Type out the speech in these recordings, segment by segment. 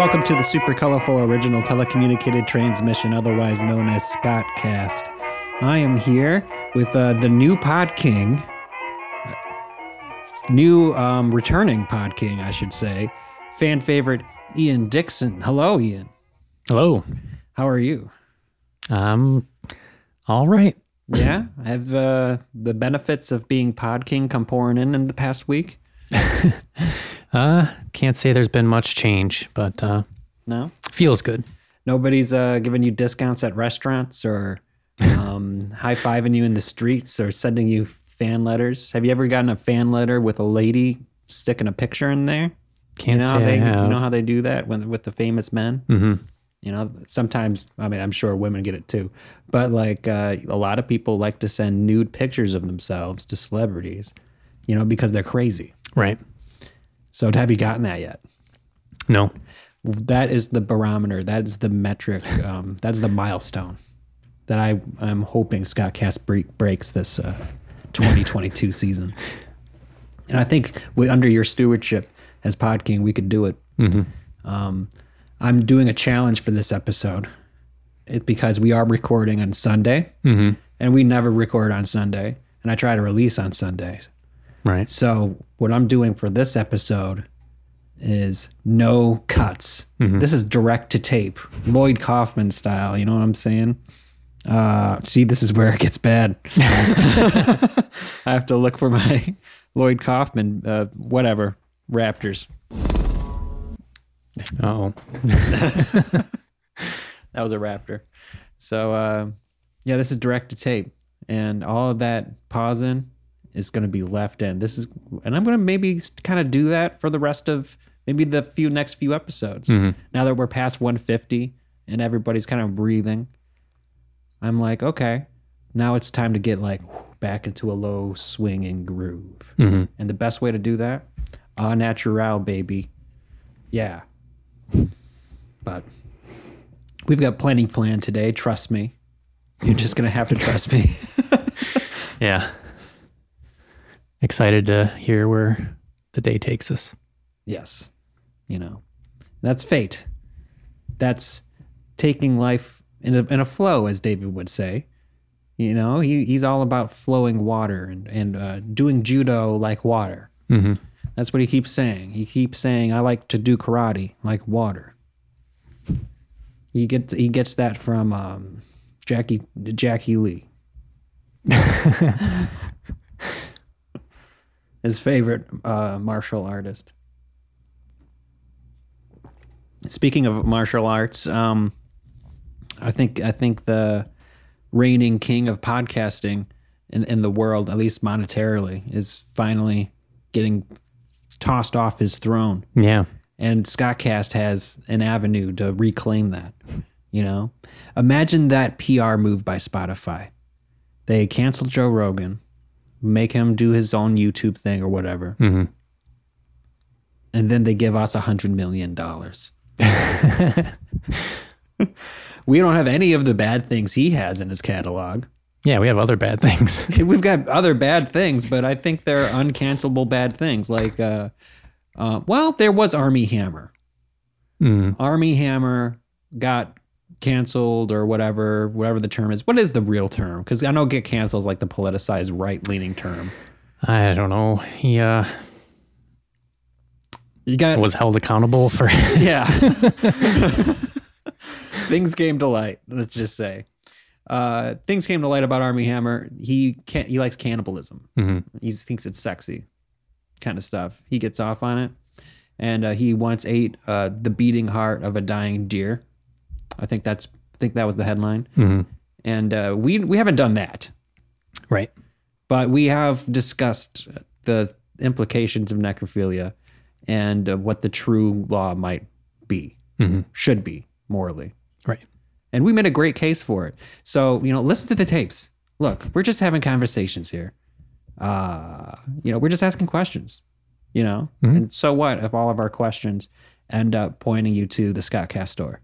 welcome to the super colorful original telecommunicated transmission, otherwise known as Scottcast. I am here with uh, the new Pod King, new um, returning Pod King, I should say, fan favorite Ian Dixon. Hello, Ian. Hello. How are you? Um, all right. Yeah, I have uh, the benefits of being Pod King come pouring in in the past week? Uh, can't say there's been much change, but uh, No, feels good. nobody's uh, giving you discounts at restaurants or um, high fiving you in the streets or sending you fan letters. Have you ever gotten a fan letter with a lady sticking a picture in there? Can't you know say they I have. you know how they do that when with the famous men. hmm You know, sometimes I mean I'm sure women get it too, but like uh, a lot of people like to send nude pictures of themselves to celebrities. You know, because they're crazy. Right. So have you gotten that yet? No. That is the barometer. That is the metric. Um, that's the milestone that I am hoping Scott Cast break, breaks this uh, 2022 season. And I think we, under your stewardship as Pod King, we could do it. Um, I'm doing a challenge for this episode it, because we are recording on Sunday, Mhm. and we never record on Sunday. And I try to release on Sundays. Right. So what I'm doing for this episode is no cuts. This is direct to tape, Lloyd Kaufman style. You know what I'm saying? Uh, see, this is where it gets bad. I have to look for my Lloyd Kaufman, uh, whatever, Raptors. Oh. That was a Raptor. So uh, yeah, this is direct to tape, and all of that pausing is going to be left in. This is, and I'm going to maybe kind of do that for the rest of maybe the few next few episodes. Now that we're past 150 and everybody's kind of breathing, I'm like, okay, now it's time to get like whew, back into a low swinging groove. Mhm. And the best way to do that, au natural, baby. Yeah. But we've got plenty planned today. Trust me. You're just going to have to trust me. Yeah. Excited to hear where the day takes us. yes. You know, that's fate. That's taking life in a, in a flow, as David would say. You know, he, he's all about flowing water and, and uh, doing judo like water. hmm That's what he keeps saying. He keeps saying, "I like to do karate like water." He gets he gets that from um, Jackie Jackie Lee. His favorite uh, martial artist. Speaking of martial arts, um, I think I think the reigning king of podcasting in, in the world, at least monetarily, is finally getting tossed off his throne. Yeah. And Scottcast has an avenue to reclaim that. You know, imagine that PR move by Spotify. They canceled Joe Rogan, make him do his own YouTube thing or whatever, hmm and then they give us a hundred million dollars. we don't have any of the bad things he has in his catalog. Yeah, we have other bad things. We've got other bad things, but I think they're uncancelable bad things. Like, uh, uh, well, there was Armie Hammer. mm. Armie Hammer got canceled or whatever, whatever the term is. What is the real term? Because I know get canceled is like the politicized right leaning term. I don't know. He uh, You got was held accountable for. yeah. things came to light. Let's just say, uh, things came to light about Armie Hammer. He can't. He likes cannibalism. Mhm. He thinks it's sexy, kind of stuff. He gets off on it, and uh, he once ate uh, the beating heart of a dying deer. I think that's. I think that was the headline. Mhm. And uh, we we haven't done that, Right. but we have discussed the implications of necrophilia and uh, what the true law might be, Mhm. should be morally. Right. And we made a great case for it. So, you know, listen to the tapes. Look, we're just having conversations here. Uh, you know, we're just asking questions, you know? Mhm. And so what if all of our questions end up pointing you to the Scott Cast store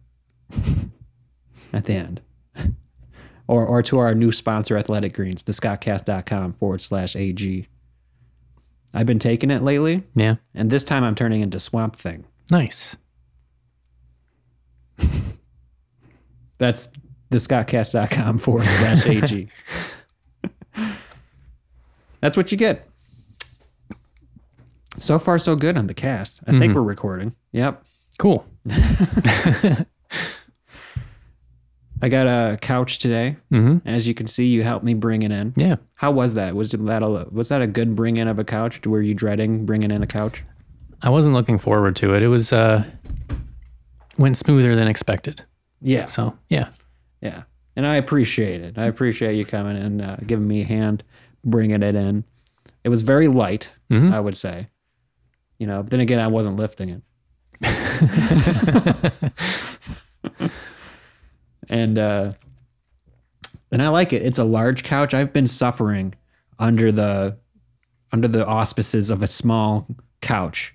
at the end? or, or to our new sponsor, Athletic Greens, the scottcast.com forward slash AG. I've been taking it lately, Yeah. and this time I'm turning into Swamp Thing. Nice. That's thescottcast.com forward slash AG. That's what you get. So far, so good on the cast. I think mm-hmm. we're recording. Yep. Cool. I got a couch today. Mm-hmm. As you can see, you helped me bring it in. Yeah. How was that? Was that a, was that a good bring in of a couch? Were you dreading bringing in a couch? I wasn't looking forward to it. It was uh went smoother than expected. Yeah. So yeah. Yeah. And I appreciate it. I appreciate you coming and uh, giving me a hand, bringing it in. It was very light, I would say. You know, then again, I wasn't lifting it. and uh, and I like it. It's a large couch. I've been suffering under the under the auspices of a small couch.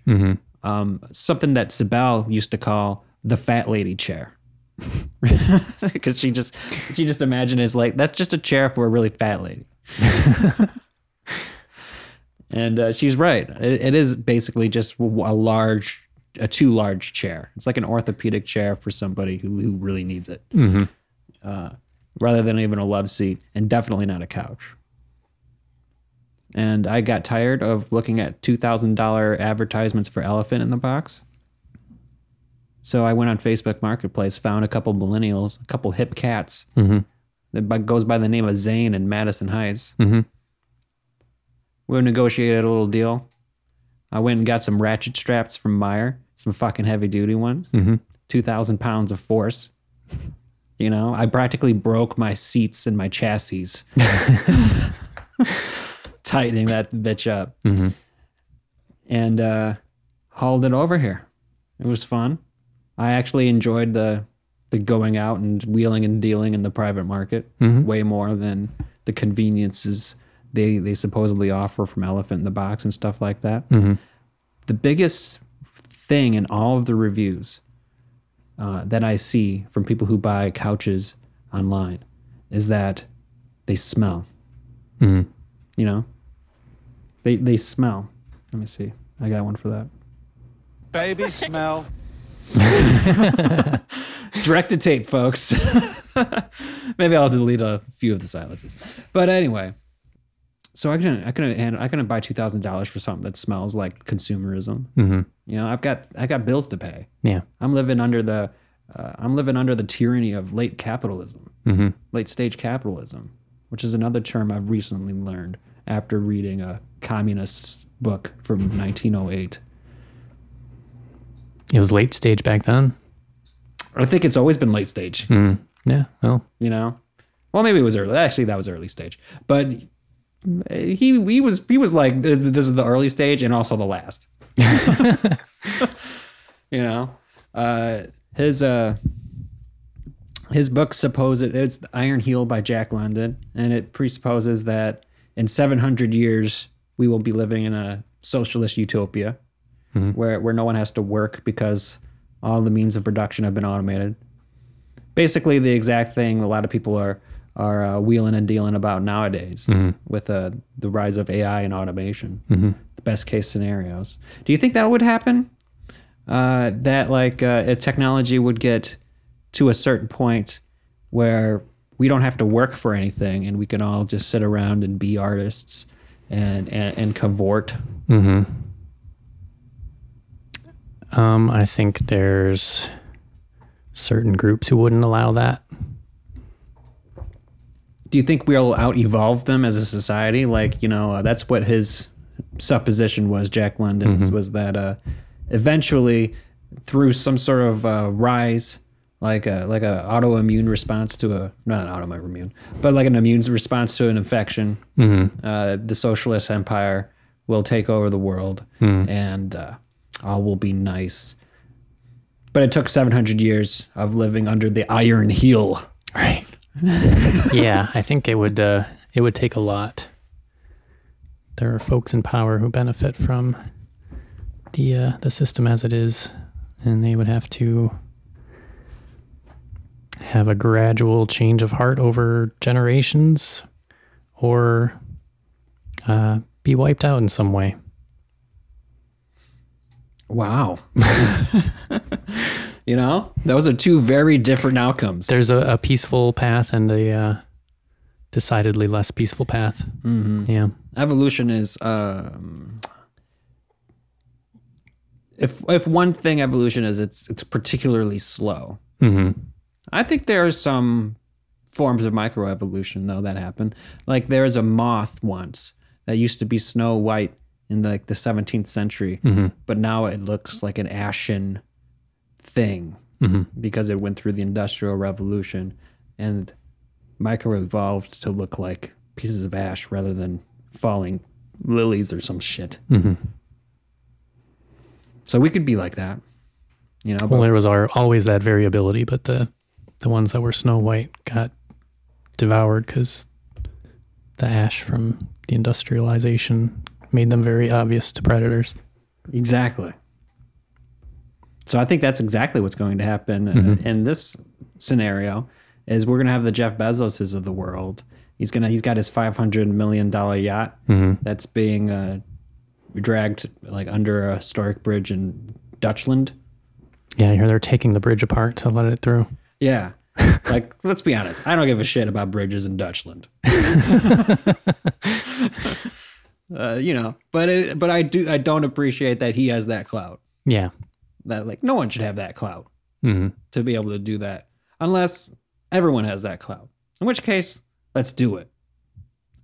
Um, something that Sibel used to call the fat lady chair because she just she just imagined as like that's just a chair for a really fat lady. and uh, she's right. It, it is basically just a large, a too large chair. It's like an orthopedic chair for somebody who who really needs it, uh, rather than even a love seat, and definitely not a couch. And I got tired of looking at two thousand dollar advertisements for elephant in the box. So I went on Facebook Marketplace, found a couple millennials, a couple hip cats that goes by the name of Zane in Madison Heights. Mhm. We negotiated a little deal. I went and got some ratchet straps from Meijer, some fucking heavy duty ones, mm-hmm. 2,000 pounds of force. You know, I practically broke my seats and my chassis tightening that bitch up. Mm-hmm. And uh, hauled it over here. It was fun. I actually enjoyed the the going out and wheeling and dealing in the private market mm-hmm. way more than the conveniences they they supposedly offer from Elephant in the Box and stuff like that. The biggest thing in all of the reviews uh, that I see from people who buy couches online is that they smell. You know, they they smell. Let me see. I got one for that. Baby smell. direct to tape, folks. Maybe I'll delete a few of the silences. But anyway, so I couldn't, I couldn't, I couldn't buy two thousand dollars for something that smells like consumerism. Mm-hmm. You know, I've got, I got bills to pay. Yeah. I'm living under the, uh, I'm living under the tyranny of late capitalism, Mm-hmm. late stage capitalism, which is another term I've recently learned after reading a communist book from 1908. It was late stage back then. I think it's always been late stage. Mm. Yeah. Well. you know well maybe it was early actually that was early stage but he he was he was like th- th- this is the early stage and also the last. You know? Uh his uh his book supposes it's the iron heel by jack london and it presupposes that in 700 years we will be living in a socialist utopia where where no one has to work because all the means of production have been automated. Basically the exact thing a lot of people are are uh, wheeling and dealing about nowadays with uh, the rise of AI and automation. The best case scenarios. Do you think that would happen? Uh, that like uh, a technology would get to a certain point where we don't have to work for anything and we can all just sit around and be artists and and, and cavort. Um, I think there's certain groups who wouldn't allow that. Do you think we'll out evolve them as a society? Like, you know, uh, that's what his supposition was, Jack London's, was that uh, eventually, through some sort of uh, rise, like a like a autoimmune response to a not an autoimmune, but like an immune response to an infection, uh, the socialist empire will take over the world, and uh, all will be nice. But it took 700 years of living under the iron heel. Right. yeah, I think it would uh, it would take a lot. There are folks in power who benefit from the uh, the system as it is, and they would have to have a gradual change of heart over generations, or uh, be wiped out in some way. You know, those are two very different outcomes. There's a, a peaceful path and a uh, decidedly less peaceful path. Mm-hmm. Yeah. Evolution is um, if if one thing evolution is, it's it's particularly slow. Mm-hmm. I think there are some forms of microevolution though that happen. Like there's a moth once that used to be snow white in like the 17th century, but now it looks like an ashen thing mm-hmm. because it went through the industrial revolution and micro evolved to look like pieces of ash rather than falling lilies or some shit. Mm-hmm. So we could be like that, you know. Well, there was our, always that variability, but the the ones that were snow white got devoured because the ash from the industrialization made them very obvious to predators. Exactly. So I think that's exactly what's going to happen uh, in this scenario. Is we're going to have the Jeff Bezoses of the world. He's gonna he's got his five hundred million dollar yacht that's being uh, dragged like under a historic bridge in Dutchland. Yeah, I hear they're taking the bridge apart to let it through. Yeah. like, let's be honest. I don't give a shit about bridges in Dutchland. uh, you know, but it, but I do I don't appreciate that he has that clout. Yeah. That like no one should have that clout hmm to be able to do that unless everyone has that clout. In which case, let's do it.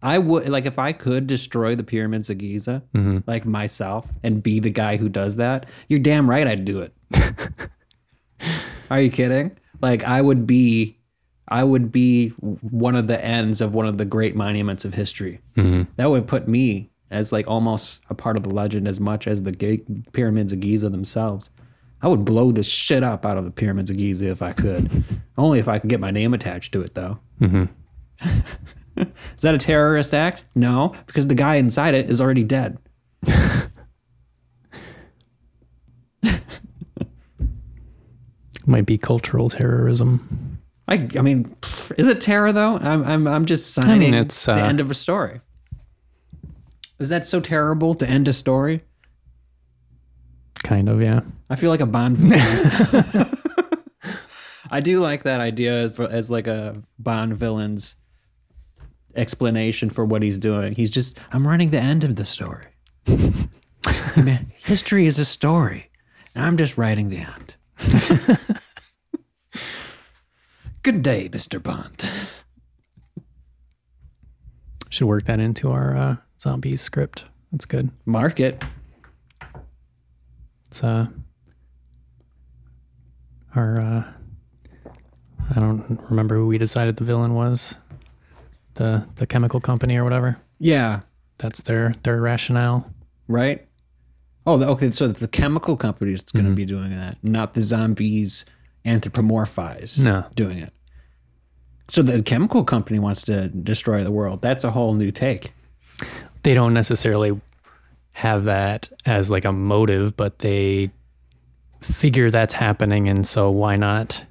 I would like if I could destroy the pyramids of Giza, like myself, and be the guy who does that. You're damn right, I'd do it. Are you kidding? Like I would be, I would be one of the ends of one of the great monuments of history. That would put me as like almost a part of the legend as much as the pyramids of Giza themselves. I would blow the shit up out of the pyramids of Giza if I could. Only if I could get my name attached to it, though. is that a terrorist act? No, because the guy inside it is already dead. Might be cultural terrorism. I, I mean, is it terror though? I'm, I'm, I'm just signing it's, the uh, end of a story. Is that so terrible to end a story? Kind of, yeah. I feel like a Bond villain. I do like that idea for, as like a Bond villain's explanation for what he's doing. He's just, I'm writing the end of the story. History is a story, and I'm just writing the end. Good day, Mr. Bond. Should work that into our uh, zombies script. That's good. Mark it. It's uh our uh I don't remember who we decided the villain was. The the chemical company or whatever. Yeah, That's their their rationale. right? Oh, okay. So the chemical company is going to be doing that, not the zombies anthropomorphize No. doing it. So the chemical company wants to destroy the world. That's a whole new take. They don't necessarily have that as like a motive, but they figure that's happening and so why not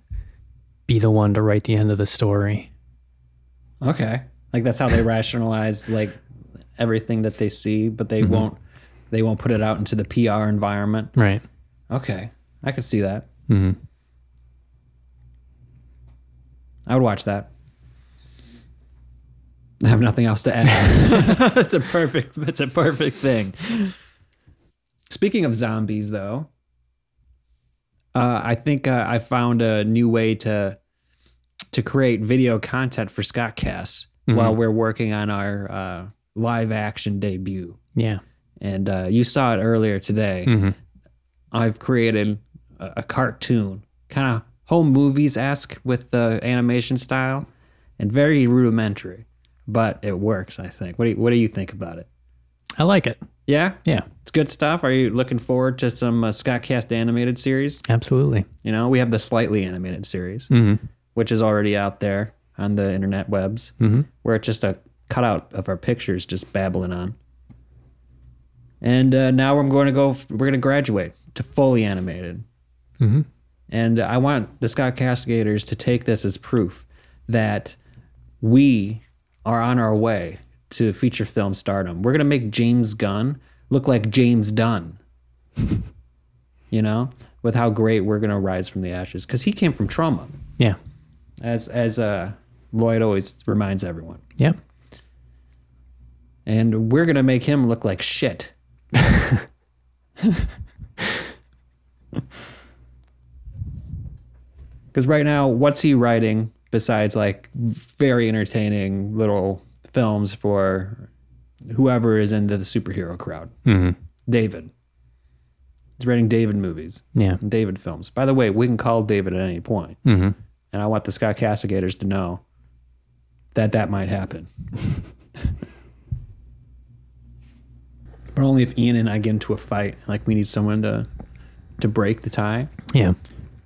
be the one to write the end of the story? Okay, like that's how they rationalize like everything that they see, but they won't. They won't put it out into the PR environment. Right. Okay, I could see that. Mm-hmm. I would watch that. I have nothing else to add. That's a perfect. That's a perfect thing. Speaking of zombies, though, uh, I think uh, I found a new way to to create video content for Scottcast while we're working on our uh, live action debut. Yeah. And uh, you saw it earlier today. I've created a, a cartoon, kind of home movies esque with the animation style, and very rudimentary, but it works. I think. What do you, What do you think about it? I like it. Yeah, Yeah. it's good stuff. Are you looking forward to some uh, Scottcast animated series? Absolutely. You know, we have the slightly animated series, Mm-hmm. which is already out there on the internet webs, Mm-hmm. where it's just a cutout of our pictures just babbling on. And uh, now I'm going to go. We're going to graduate to fully animated. Mm-hmm. And I want the Scott Castigators to take this as proof that we are on our way to feature film stardom. We're going to make James Gunn look like James Dunn. you know, with how great we're gonna rise from the ashes because he came from Troma, Yeah. as as uh, Lloyd always reminds everyone, Yeah. and we're gonna make him look like shit. Because right now, what's he writing besides like very entertaining little films for whoever is into the superhero crowd? hmm David. He's writing David movies, Yeah. David films. By the way, we can call David at any point, hmm and I want the Scott Castigators to know that that might happen. but only if Ian and I get into a fight, like we need someone to to break the tie, Yeah.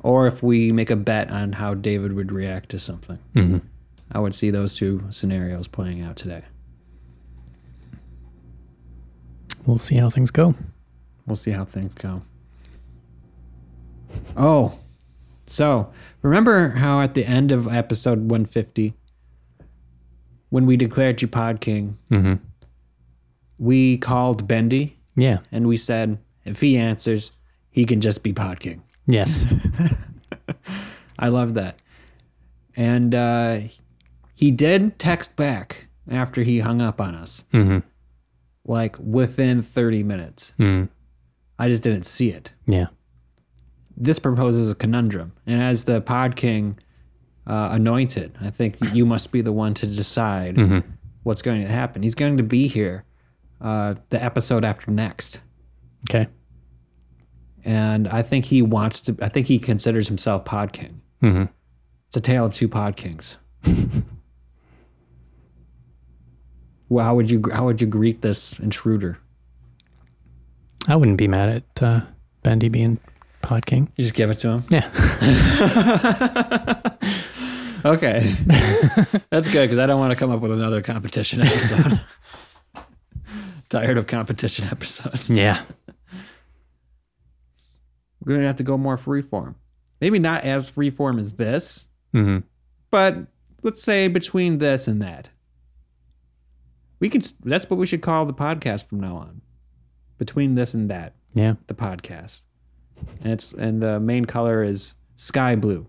or if we make a bet on how David would react to something. hmm I would see those two scenarios playing out today. We'll see how things go. We'll see how things go. Oh, so remember how at the end of episode 150, when we declared you Pod King, hmm we called Bendy Yeah. and we said if he answers, he can just be Pod King. Yes. I love that. And uh, he did text back after he hung up on us, hmm like within 30 minutes. mm I just didn't see it. Yeah. this proposes a conundrum. And as the Pod King uh, anointed, I think you must be the one to decide what's going to happen. He's going to be here uh, the episode after next. Okay. And I think he wants to, I think he considers himself Pod King. hmm It's a tale of two Pod Kings. well, how would you how would you greet this intruder? I wouldn't be mad at uh, Bendy being Pod King. You just give it to him. Yeah. Okay, that's good because I don't want to come up with another competition episode. Tired of competition episodes. Yeah. We're gonna have to go more freeform. Maybe not as freeform as this, hmm but let's say between this and that. We could. That's what we should call the podcast from now on. Between this and that, Yeah. the podcast, and it's and the main color is sky blue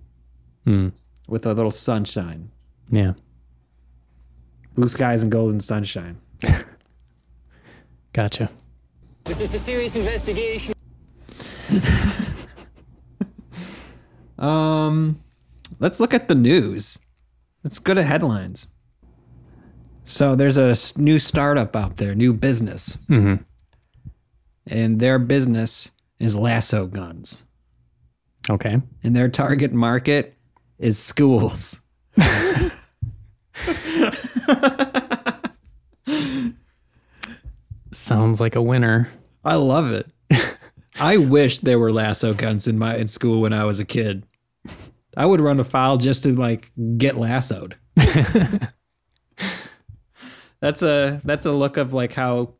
Mm. with a little sunshine, Yeah. blue skies and golden sunshine. Gotcha. This is a serious investigation. Um, let's look at the news. Let's go to headlines. So there's a new startup out there, new business, hmm and their business is lasso guns, Okay. and their target market is schools. Sounds like a winner. I love it. I wish there were lasso guns in my in school when I was a kid. I would run a file just to like get lassoed. that's a that's a look of like how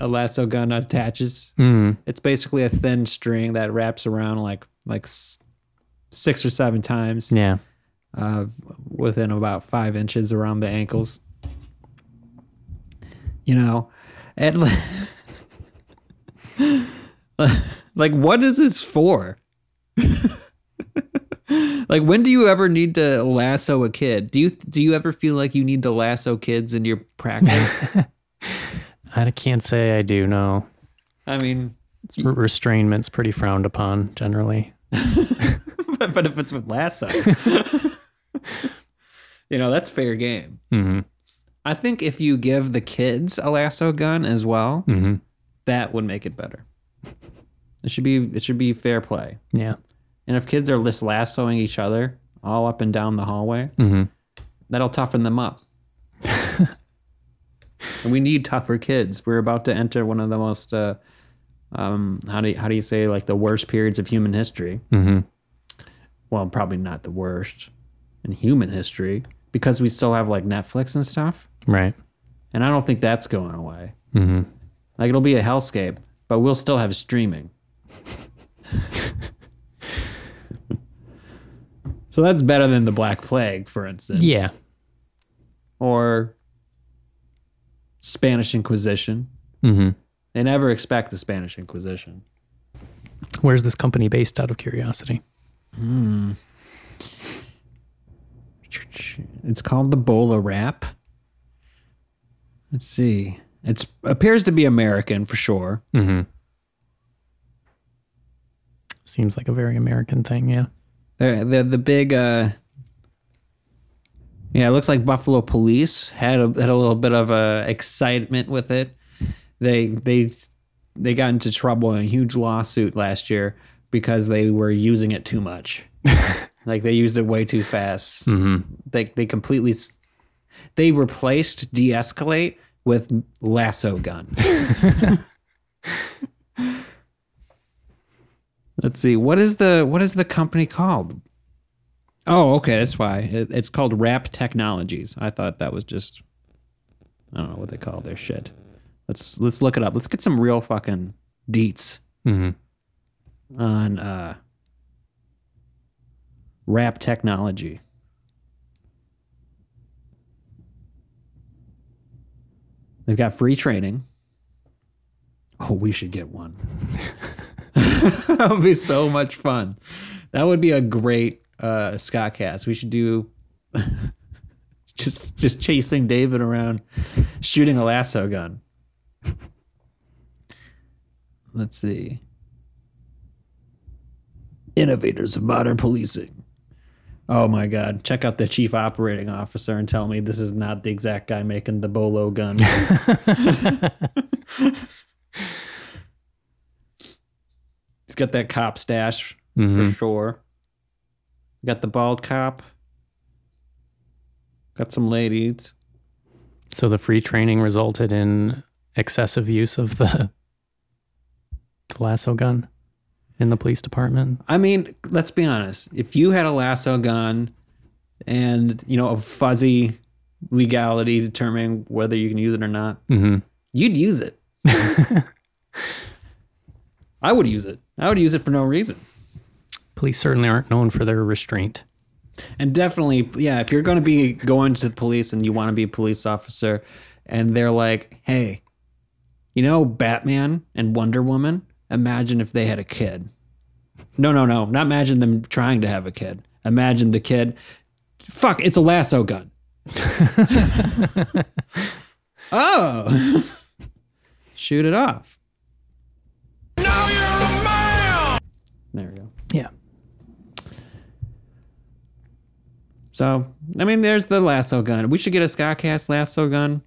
a lasso gun attaches. Mm. It's basically a thin string that wraps around like like six or seven times Yeah. uh, within about five inches around the ankles. You know, and like, like, what is this for? Like, when do you ever need to lasso a kid? Do you do you ever feel like you need to lasso kids in your practice? I can't say I do. No. I mean, R- restrainment's pretty frowned upon generally. but, but if it's with lasso, you know that's fair game. hmm I think if you give the kids a lasso gun as well, hmm that would make it better. It should be it should be fair play. Yeah. And if kids are just lassoing each other all up and down the hallway, hmm that'll toughen them up. and we need tougher kids. We're about to enter one of the most uh, um, how do you, how do you say like the worst periods of human history? hmm Well, probably not the worst in human history because we still have like Netflix and stuff. Right. And I don't think that's going away. hmm Like it'll be a hellscape, but we'll still have streaming. so that's better than the Black Plague, for instance. Yeah. Or Spanish Inquisition. hmm They never expect the Spanish Inquisition. Where's this company based out of curiosity? Hmm. It's called the Bola Wrap. Let's see. It appears to be American for sure. Seems like a very American thing, yeah. They're, they're the big. Uh, yeah, it looks like Buffalo Police had a, had a little bit of uh, excitement with it. They they they got into trouble in a huge lawsuit last year because they were using it too much. like they used it way too fast. Mm-hmm. They they completely they replaced de-escalate with lasso gun. Let's see. What is the what is the company called? Oh, okay, that's why. It, it's called Wrap Technologies. I thought that was just I don't know what they call their shit. Let's let's look it up. Let's get some real fucking deets on uh Wrap Technology. They've got free training. Oh, we should get one. that would be so much fun. That would be a great uh Scott cast. We should do just just chasing David around shooting a lasso gun. Let's see. Innovators of modern policing. Oh my god. Check out the chief operating officer and tell me this is not the exact guy making the bolo gun. He's got that cop stash for mm-hmm. sure. Got the bald cop. Got some ladies. So the free training resulted in excessive use of the, the lasso gun in the police department. I mean, let's be honest. If you had a lasso gun and, you know, a fuzzy legality determining whether you can use it or not, mm-hmm. you'd use it. I would use it. I would use it for no reason. Police certainly aren't known for their restraint. And definitely, yeah, if you're going to be going to the police and you want to be a police officer and they're like, hey, you know, Batman and Wonder Woman, imagine if they had a kid. No, no, no, not imagine them trying to have a kid. Imagine the kid, fuck, it's a lasso gun. oh, shoot it off. There we go. Yeah. So, I mean, there's the lasso gun. We should get a Scottcast lasso gun.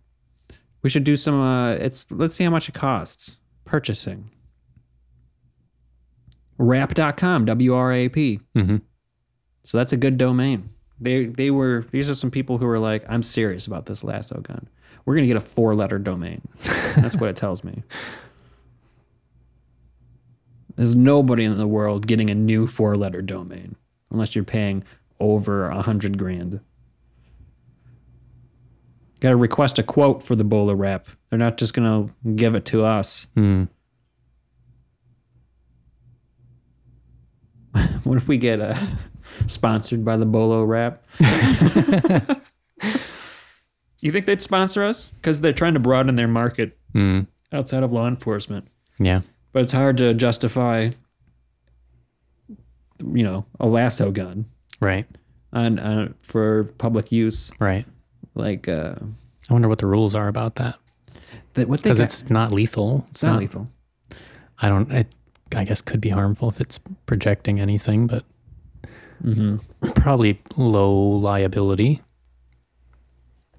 We should do some. Uh, it's let's see how much it costs purchasing. Wrap.com, W R A P. Mm-hmm. So that's a good domain. They they were these are some people who were like, I'm serious about this lasso gun. We're gonna get a four letter domain. That's what it tells me. There's nobody in the world getting a new four letter domain unless you're paying over a hundred grand. Got to request a quote for the BolaWrap. They're not just gonna give it to us. what if we get uh, sponsored by the Bolo Rap? you think they'd sponsor us? Because they're trying to broaden their market outside of law enforcement. Yeah. But it's hard to justify, you know, a lasso gun Right. on, on for public use. Right. Like uh, I wonder what the rules are about that that what they because it's not lethal. it's not lethal. I don't. It, I guess could be harmful if it's projecting anything, but probably low liability.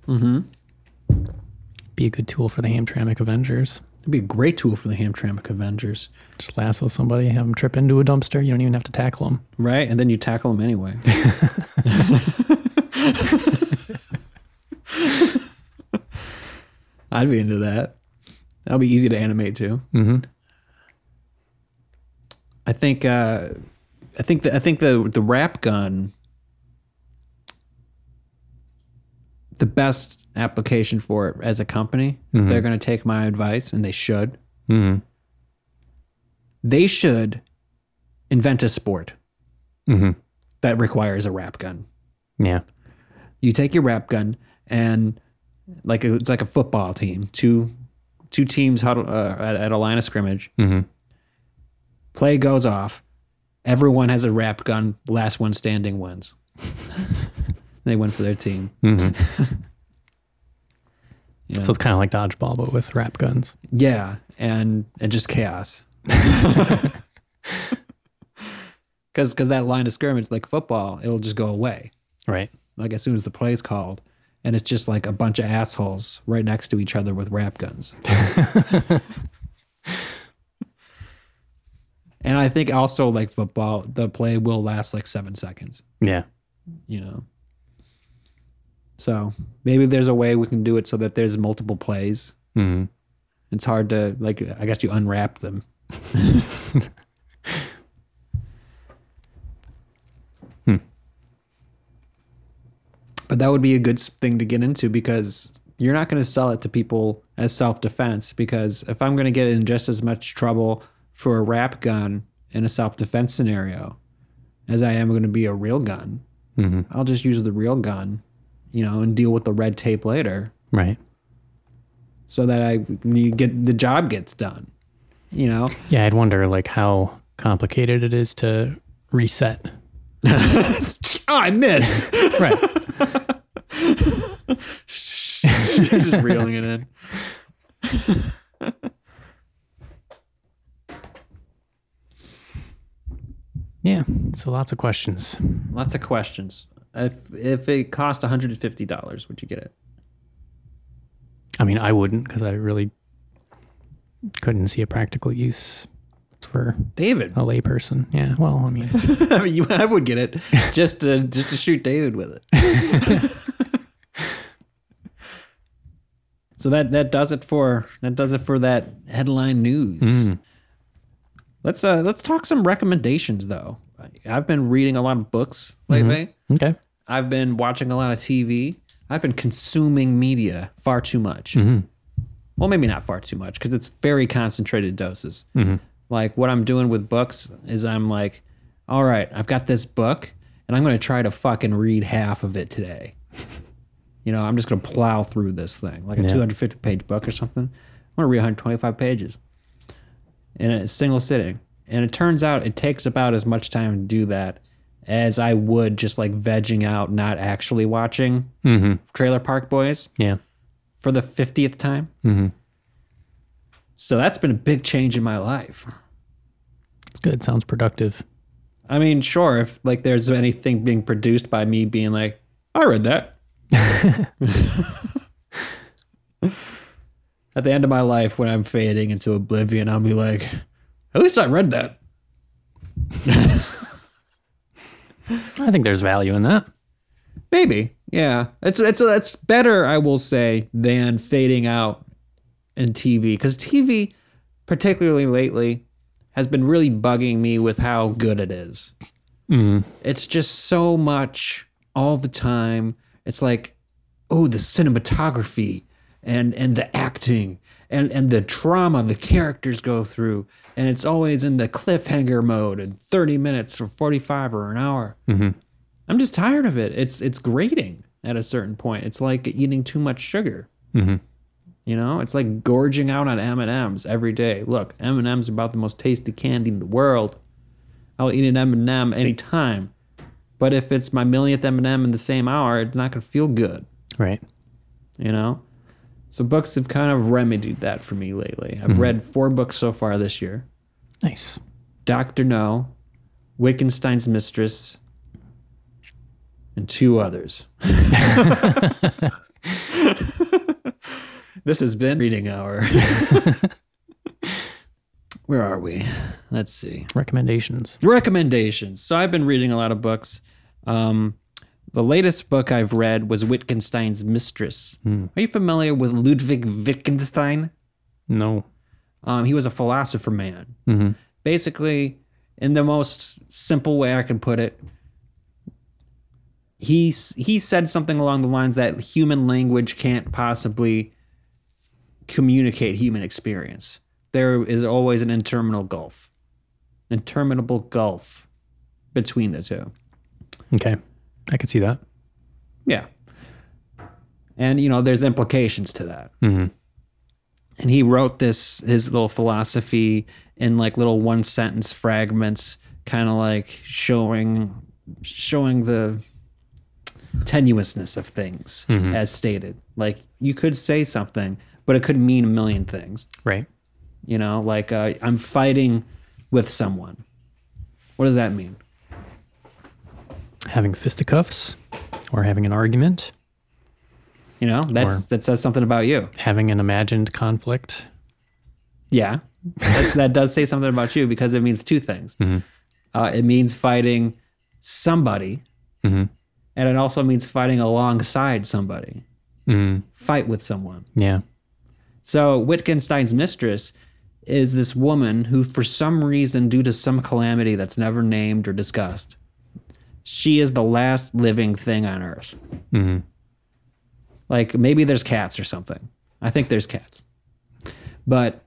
Mm-hmm. Be a good tool for the Hamtramck Avengers. It'd be a great tool for the Hamtramck Avengers, Just lasso somebody, have them trip into a dumpster. You don't even have to tackle them. right? And then you tackle them anyway. I'd be into that. That'll be easy to animate too. Mm-hmm. I think. Uh, I think. The, I think the the wrap gun. The best application for it as a company, if they're going to take my advice, and they should. Mm-hmm. They should invent a sport Mm-hmm. that requires a wrap gun. Yeah. you take your wrap gun and like a, it's like a football team two two teams huddle uh, at, at a line of scrimmage Mhm. Play goes off. Everyone has a wrap gun. Last one standing wins. they win for their team. Mm-hmm. Yeah. So it's kind of like dodgeball, but with wrap guns. Yeah, and and just chaos. Because because that line of scrimmage, like football, it'll just go away. Right. Like as soon as the play's called, and it's just like a bunch of assholes right next to each other with wrap guns. and I think also like football, the play will last like seven seconds. Yeah. You know. So maybe there's a way we can do it so that there's multiple plays. hmm It's hard to like. I guess you unwrap them. But that would be a good thing to get into because you're not going to sell it to people as self defense. Because if I'm going to get in just as much trouble for a wrap gun in a self defense scenario as I am going to be a real gun, I'll just use the real gun, you know, and deal with the red tape later Right. so that I you get the job gets done. You know, Yeah, I'd wonder like how complicated it is to reset. oh, I missed. Right. Just reeling it in. yeah. So lots of questions. Lots of questions. If if it cost one hundred and fifty dollars, would you get it? I mean, I wouldn't because I really couldn't see a practical use for David, a layperson. Yeah. Well, I mean, I mean, you, I would get it just to just to shoot David with it. so that that does it for that does it for that headline news. Let's uh let's talk some recommendations though. I've been reading a lot of books lately. Mm-hmm. okay. I've been watching a lot of TV. I've been consuming media far too much. Mm-hmm. Well, maybe not far too much because it's very concentrated doses. Mm-hmm. Like what I'm doing with books is I'm like, all right, I've got this book and I'm going to try to fucking read half of it today. you know, I'm just going to plow through this thing like a Yeah. 250 page book or something. I'm going to read 125 pages in a single sitting. And it turns out it takes about as much time to do that as I would just like vegging out, not actually watching Trailer Park Boys Yeah. for the 50th time. Mm-hmm. So that's been a big change in my life. It's good. Sounds productive. I mean, sure, if like there's anything being produced by me being like, I read that. At the end of my life, when I'm fading into oblivion, I'll be like, at least I read that. I think there's value in that. Maybe, yeah. It's it's it's better, I will say, than fading out in TV because TV, particularly lately, has been really bugging me with how good it is. Mm-hmm. It's just so much all the time. It's like, oh, the cinematography and and the acting and and the trauma the characters go through, and it's always in the cliffhanger mode in thirty minutes or forty five or an hour. Mm-hmm. I'm just tired of it. It's it's grating at a certain point. It's like eating too much sugar. Mm-hmm. You know, it's like gorging out on M and M's every day. Look, M and M's are about the most tasty candy in the world. I'll eat an M and m anytime. But if it's my millionth M and m in the same hour, it's not gonna feel good. Right. You know. So books have kind of remedied that for me lately. I've read four books so far this year. Nice. Doctor No, Wittgenstein's Mistress, and two others. this has been reading hour. Where are we? Let's see. Recommendations. Recommendations. So I've been reading a lot of books. Um, the latest book I've read was Wittgenstein's Mistress. Are you familiar with Ludwig Wittgenstein? No. Um, he was a philosopher man. Basically, in the most simple way I can put it, he he said something along the lines that human language can't possibly communicate human experience. There is always an interminable gulf, interminable gulf between the two. Okay. I could see that. Yeah. And, you know, there's implications to that. and he wrote this his little philosophy in like little one sentence fragments, kind of like showing showing the tenuousness of things as stated. Like you could say something, but it could mean a million things. Right. You know, like uh, I'm fighting with someone. What does that mean? Having fisticuffs or having an argument, You know, that's that says something about you. having an imagined conflict. Yeah, that, that does say something about you because it means two things. Uh, it means fighting somebody, Mhm. and it also means fighting alongside somebody. Mm, Fight with someone. yeah. So Wittgenstein's mistress is this woman who, for some reason, due to some calamity that's never named or discussed, she is the last living thing on Earth. Mhm. Like maybe there's cats or something. I think there's cats, but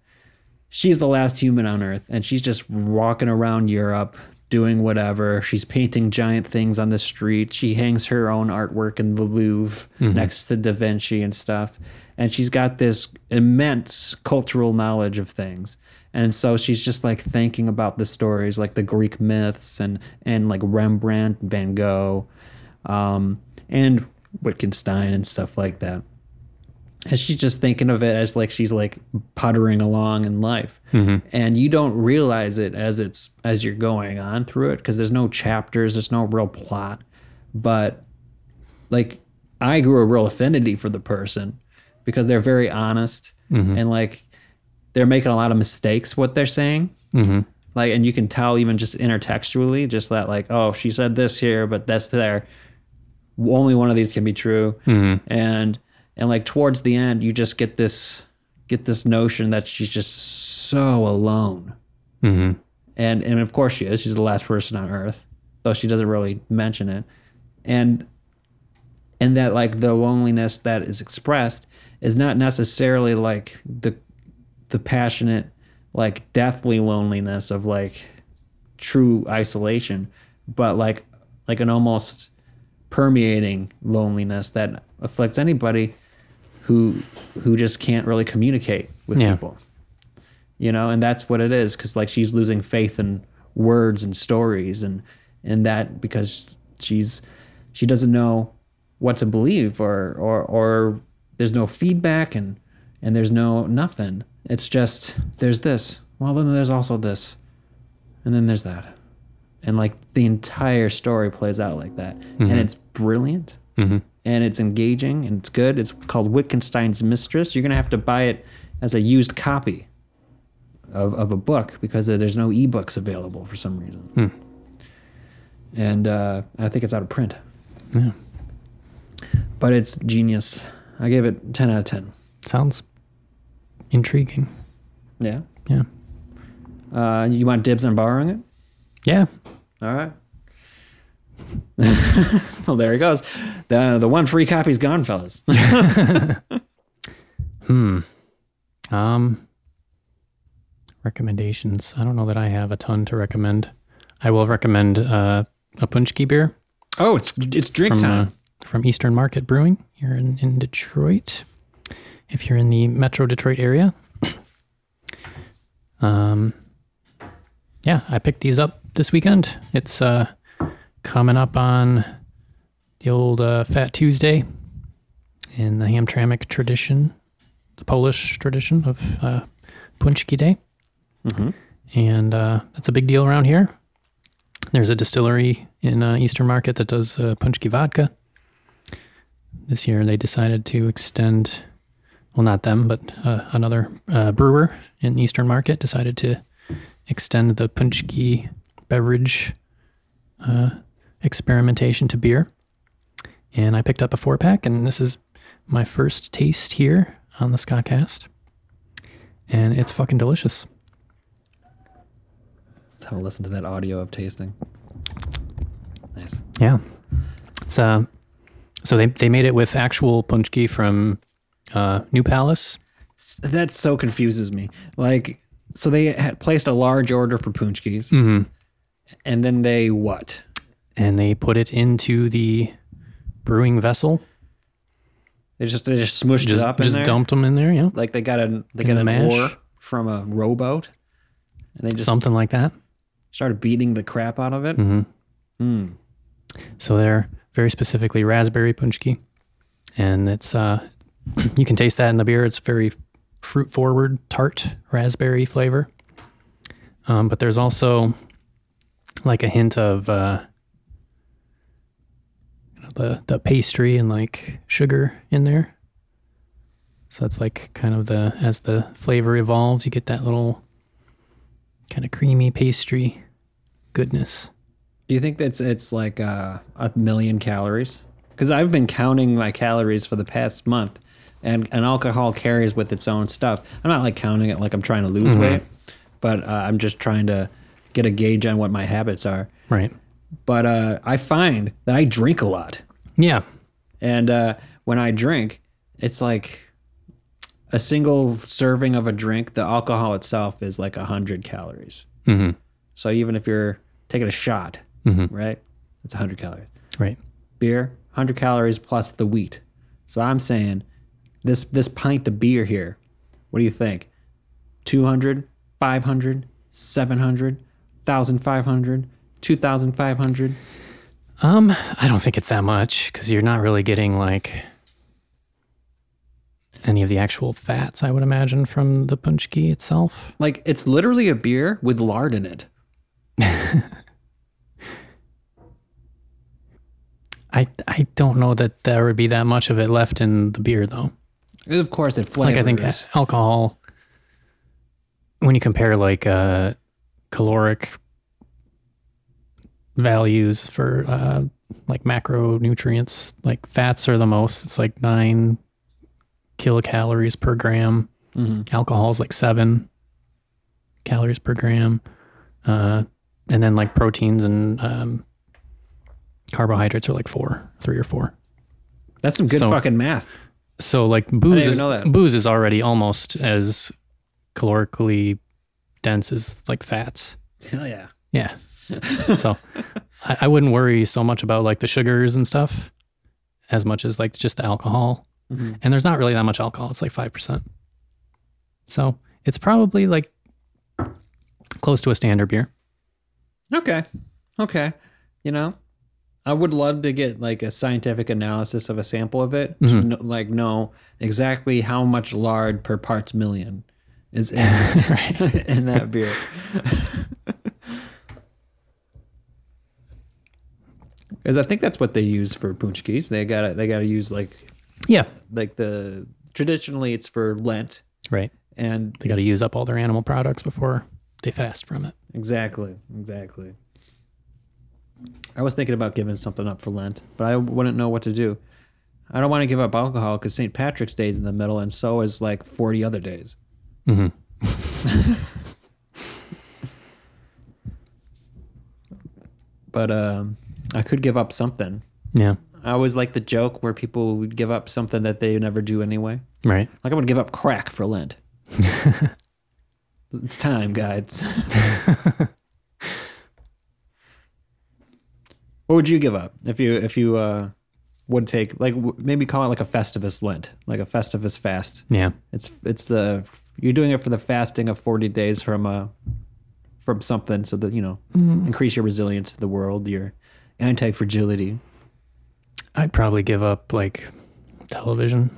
she's the last human on Earth, and she's just walking around Europe doing whatever. She's painting giant things on the street. She hangs her own artwork in the Louvre next to Da Vinci and stuff. And she's got this immense cultural knowledge of things. And so she's just like thinking about the stories, like the Greek myths and and like Rembrandt, Van Gogh, um, and Wittgenstein and stuff like that. And she's just thinking of it as like she's like puttering along in life, and you don't realize it as it's as you're going on through it because there's no chapters, there's no real plot. But like, I grew a real affinity for the person because they're very honest and like they're making a lot of mistakes what they're saying. Mm-hmm. Like, and you can tell even just intertextually, just that like, oh, she said this here, but that's there. Only one of these can be true. And and like towards the end, you just get this get this notion that she's just so alone. Mm-hmm. And and of course she is. She's the last person on Earth, though she doesn't really mention it. And and that like the loneliness that is expressed is not necessarily like the the passionate like deathly loneliness of like true isolation but like like an almost permeating loneliness that afflicts anybody who who just can't really communicate with Yeah. people you know and that's what it is because like she's losing faith in words and stories and and that because she's she doesn't know what to believe or or or there's no feedback and and there's no nothing it's just there's this. Well then there's also this. And then there's that. And like the entire story plays out like that. And mm-hmm. it's brilliant. Mm-hmm. And it's engaging. And it's good. It's called wittgenstein's mistress. You're gonna have to buy it as a used copy of, of a book because there's no ebooks available for some reason. Hmm. And uh, i think it's out of print. Yeah. but it's genius. I gave it 10 out of 10 Sounds intriguing. yeah Yeah. uh, you want dibs on borrowing it Yeah. All right. well, there he goes. The the one free copy's gone, fellas. Hmm. Um, recommendations. I don't know that I have a ton to recommend. I will recommend uh, a Paczki beer oh, it's it's drink from time. uh, from Eastern Market Brewing here in, in Detroit. If you're in the Metro Detroit area, um, yeah, I picked these up this weekend. It's uh, coming up on the old uh, Fat Tuesday in the Hamtramck tradition, the Polish tradition of uh, Paczki Day, and uh, that's a big deal around here. There's a distillery in uh, Eastern Market that does uh, Paczki vodka. This year they decided to extend, well, not them, but uh, another uh, brewer in Eastern Market decided to extend the Paczki beverage uh, experimentation to beer. And I picked up a four pack, and this is my first taste here on the Scottcast. And it's fucking delicious. Let's have a listen to that audio of tasting. Nice. Yeah. It's uh so they they made it with actual paczki from uh New Palace. That so confuses me. Like, so they had placed a large order for paczkis, and then they what? and they put it into the brewing vessel They just they just smushed Just it up just in there. dumped them in there, yeah. Like they got a they got the an ore from a rowboat, and they just Something like that. started beating the crap out of it. Mm-hmm. So they're very specifically raspberry paczki, and it's uh, you can taste that in the beer. It's very fruit forward, tart raspberry flavor. Um, but there's also like a hint of uh, you know, the the pastry and like sugar in there. So it's like kind of the as the flavor evolves, you get that little kind of creamy pastry goodness. Do you think that's it's like uh, a million calories? Because I've been counting my calories for the past month, and and alcohol carries with its own stuff. I'm not like counting it like I'm trying to lose Mm-hmm. weight, but uh, I'm just trying to get a gauge on what my habits are. Right. But uh, I find that I drink a lot, Yeah. and uh, when I drink, it's like a single serving of a drink. The alcohol itself is like hundred calories. Mm-hmm. So even if you're taking a shot, Mhm. right, it's hundred calories. Right. beer 100 calories plus the wheat so i'm saying this this pint of beer here what do you think 200 500 700 1500 2500 Um, I don't think it's that much because you're not really getting like any of the actual fats. I would imagine from the paczki itself. like it's literally a beer with lard in it I I don't know that there would be that much of it left in the beer though. Of course it flavors Like I think alcohol, when you compare like uh, caloric values for uh, like macronutrients, like fats are the most. It's like nine kilocalories per gram. Alcohol is like seven calories per gram, uh, and then like proteins and um, carbohydrates are like four, three or four. that's some good So- fucking math So like booze is booze is already almost as calorically dense as like fats. hell yeah Yeah. so I, I wouldn't worry so much about like the sugars and stuff as much as like just the alcohol. Mhm. And there's not really that much alcohol. It's like five percent. So it's probably like close to a standard beer. okay okay you know i would love to get like a scientific analysis of a sample of it to Mhm. know, like know exactly how much lard per parts million is in, in that beer because i think that's what they use for paczkis they gotta they gotta use like Yeah. like the traditionally it's for lent Right. and They got to use up all their animal products before they fast from it. Exactly, exactly. I was thinking about giving something up for Lent, but I wouldn't know what to do. I don't want to give up alcohol because St. Patrick's Day is in the middle, and so is like 40 other days. Mhm. But um, I could give up something. Yeah. I always like the joke where people would give up something that they never do anyway. Right. Like I'm gonna give up crack for Lent. it's time, guys. what would you give up if you if you uh, would take like w- maybe call it like a Festivus Lent, like a Festivus fast? Yeah. It's it's the you're doing it for the fasting of 40 days from a from something so that you know mm-hmm. increase your resilience to the world, your anti fragility. I'd probably give up like television.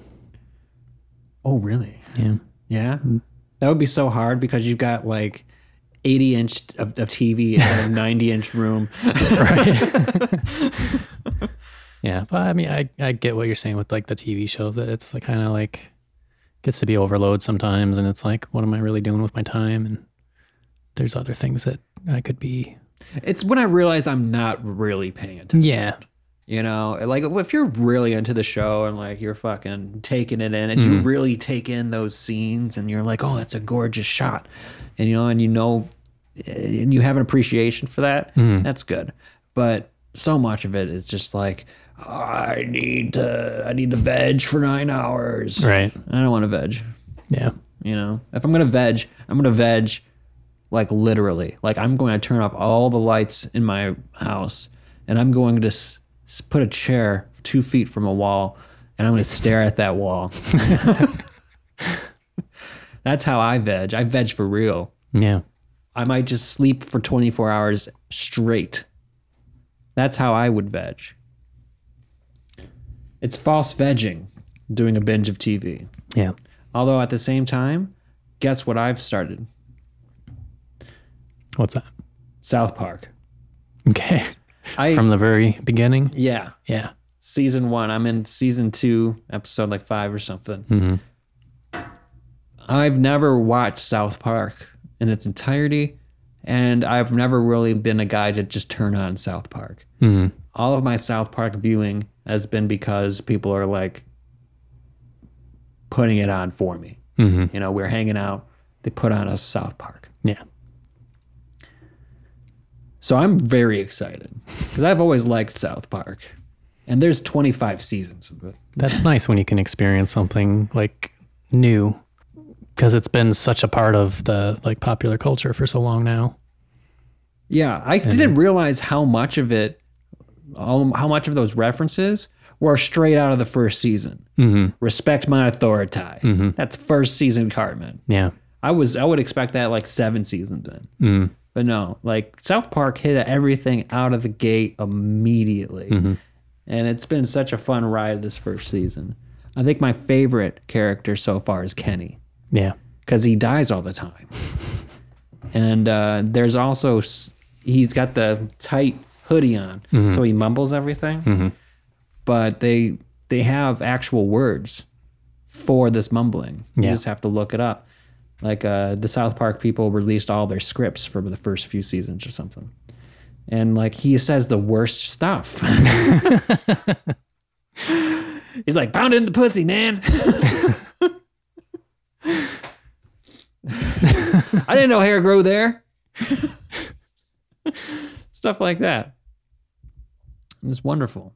Oh, really? Yeah. Yeah, mm. that would be so hard because you've got like 80 inch of, of TV and a 90 inch room. Yeah, but I mean, I, I get what you're saying with like the TV shows. That it's like kind of like gets to be overload sometimes, and it's like, what am I really doing with my time? And there's other things that I could be. It's when I realize I'm not really paying attention. Yeah, You know, like if you're really into the show and like you're fucking taking it in and you mm-hmm. really take in those scenes and you're like, oh, that's a gorgeous shot. And, you know, and you know, Eh, and you have an appreciation for that, mm-hmm. that's good. But so much of it is just like, I need to, I need to veg for nine hours. right. I don't want to veg. Yeah, You know, if I'm gonna veg, I'm gonna veg like literally. Like I'm going to turn off all the lights in my house, and I'm going to s- s- put a chair two feet from a wall and I'm going to stare at that wall. That's how I veg. I veg for real. Yeah. I might just sleep for 24 hours straight. That's how I would veg. It's false vegging, doing a binge of TV. Yeah. Although at the same time, guess what I've started? What's that? South Park. Okay. I From the very beginning. yeah, Yeah. season one. I'm in season two, episode like five or something. Hmm. I've never watched South Park in its entirety, and I've never really been a guy to just turn on South Park. Hmm. All of my South Park viewing has been because people are like putting it on for me. Mm-hmm. You know, we're hanging out, they put on a South Park. Yeah. So I'm very excited because I've always liked South Park, and there's 25 seasons of it. That's nice when you can experience something like new because it's been such a part of the like popular culture for so long now. Yeah, I didn't realize how much of it, how much of those references were straight out of the first season. Mm-hmm. Respect my authority. Mm-hmm. That's first season Cartman. Yeah. I was I would expect that like seven seasons in, mm-hmm. but no, like South Park hit everything out of the gate immediately, mm-hmm. and it's been such a fun ride this first season. I think my favorite character so far is Kenny Yeah. because he dies all the time. and uh, there's also he's got the tight hoodie on, so he mumbles everything. But they they have actual words for this mumbling. You Yeah. just have to look it up. Like uh, the South Park people released all their scripts for the first few seasons or something. And like he says the worst stuff. He's like, pound in the pussy, man. I didn't know hair grew there. Stuff like that. It's wonderful.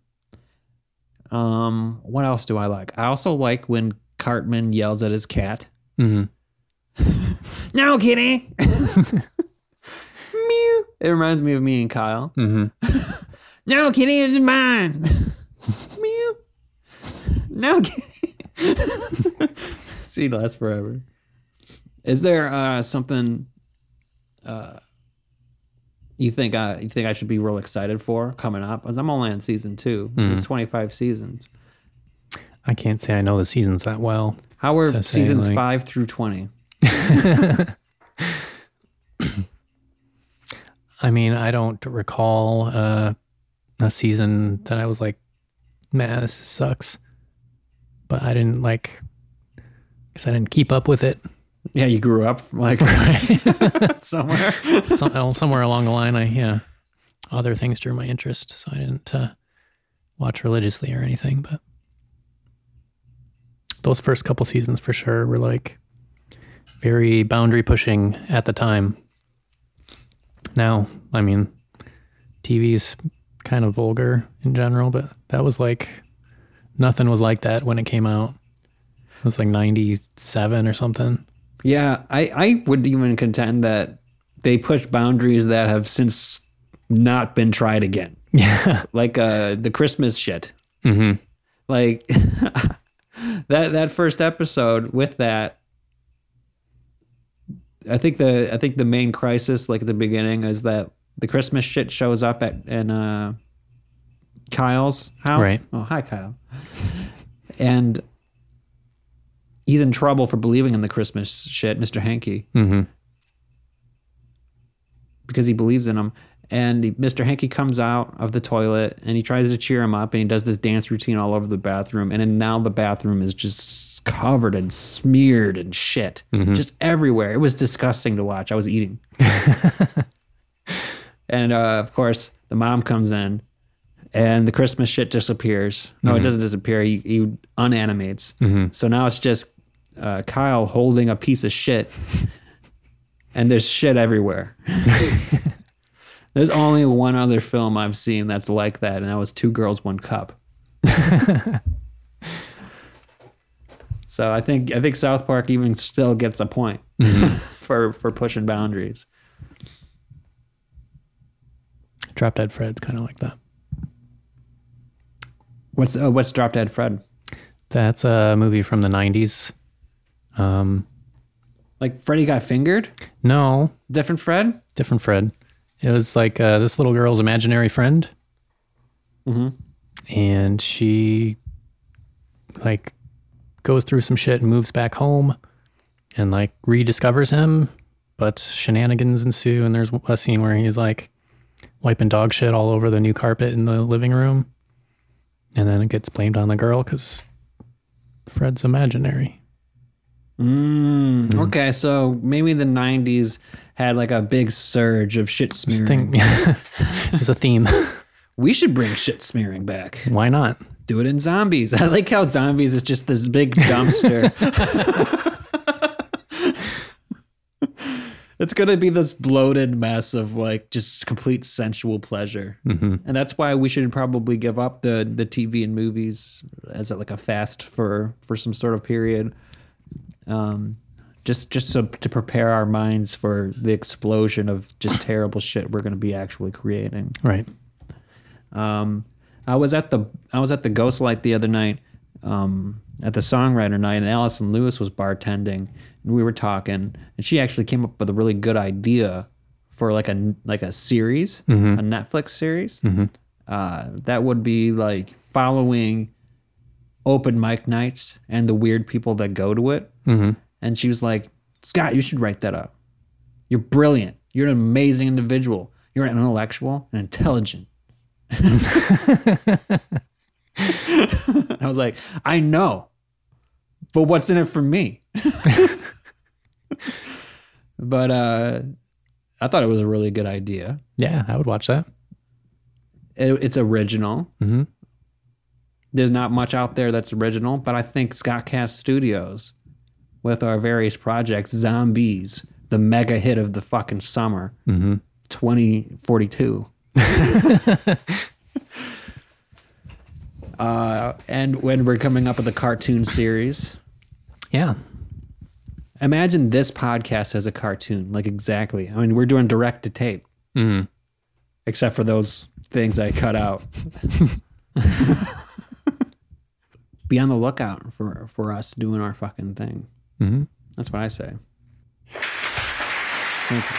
Um, what else do I like? I also like when Cartman yells at his cat. Mm-hmm. no, kitty. Mew. It reminds me of me and Kyle. Mm-hmm. no, kitty is mine. Mew. No, kitty. See, lasts forever. Is there uh, something uh, you think I you think I should be real excited for coming up? Because I'm only on season two. It's 25 seasons. I can't say I know the seasons that well. How are seasons like- five through 20? I mean, I don't recall uh, a season that I was like, man, this sucks. But I didn't like, because I didn't keep up with it. Yeah, you grew up like somewhere. Some, somewhere along the line, I, yeah, other things drew my interest. So I didn't uh, watch religiously or anything. But those first couple seasons for sure were like very boundary pushing at the time. Now, I mean, TV's kind of vulgar in general, but that was like nothing was like that when it came out. It was like 97 or something. Yeah, I, I would even contend that they push boundaries that have since not been tried again. Yeah. Like uh, the Christmas shit. Mm-hmm. Like that that first episode with that. I think the I think the main crisis, like at the beginning, is that the Christmas shit shows up at in uh, Kyle's house. Right. Oh, hi, Kyle. and he's in trouble for believing in the Christmas shit, Mr. Hanky. Mm-hmm. because he believes in him. And he- Mr. Hanky comes out of the toilet and he tries to cheer him up and he does this dance routine all over the bathroom. And then now the bathroom is just covered and smeared and shit, just everywhere. It was disgusting to watch. I was eating. and uh, of course, the mom comes in and the Christmas shit disappears. No, it mm-hmm. doesn't disappear. He, he unanimates. Mm-hmm. So now it's just uh, Kyle holding a piece of shit and there's shit everywhere. there's only one other film I've seen that's like that, and that was Two Girls, One Cup. so I think I think South Park even still gets a point mm-hmm. for for pushing boundaries. Drop Dead Fred's kind of like that. What's uh, what's Drop Dead Fred? That's a movie from the 90s. Um, Like Freddy got fingered? no, Different Fred? different Fred. It was like uh, this little girl's imaginary friend. And she like goes through some shit and moves back home and like rediscovers him. But shenanigans ensue. And there's a scene where he's like wiping dog shit all over the new carpet in the living room. And then it gets blamed on the girl because Fred's imaginary. Mm, Okay, so maybe the 90s had like a big surge of shit smearing. thing is a theme. We should bring shit smearing back. Why not? Do it in zombies. I like how zombies is just this big dumpster. it's going to be this bloated mess of like just complete sensual pleasure. Mm-hmm. And that's why we should probably give up the the TV and movies as a, like a fast for for some sort of period. Um just just so to prepare our minds for the explosion of just terrible shit we're going to be actually creating. Right. Um, I was at the I was at the Ghostlight the other night, um, at the songwriter night, and Allison Lewis was bartending, and we were talking, and she actually came up with a really good idea for like a like a series, mm-hmm. a Netflix series. Mm-hmm. Uh, that would be like following open mic nights and the weird people that go to it. Mm-hmm. And she was like, Scott, you should write that up. You're brilliant. You're an amazing individual. You're an intellectual and intelligent. I was like, I know, but what's in it for me? but uh, I thought it was a really good idea. Yeah, I would watch that. It, it's original. Mhm. There's not much out there that's original, but I think Scottcast Studios, with our various projects, Zombies, the mega hit of the fucking summer, 2042. uh, and when we're coming up with a cartoon series, Yeah. Imagine this podcast as a cartoon, like exactly. I mean, we're doing direct to tape, Mhm. except for those things I cut out. Be on the lookout for for us doing our fucking thing. Mhm. That's what I say. Thank you.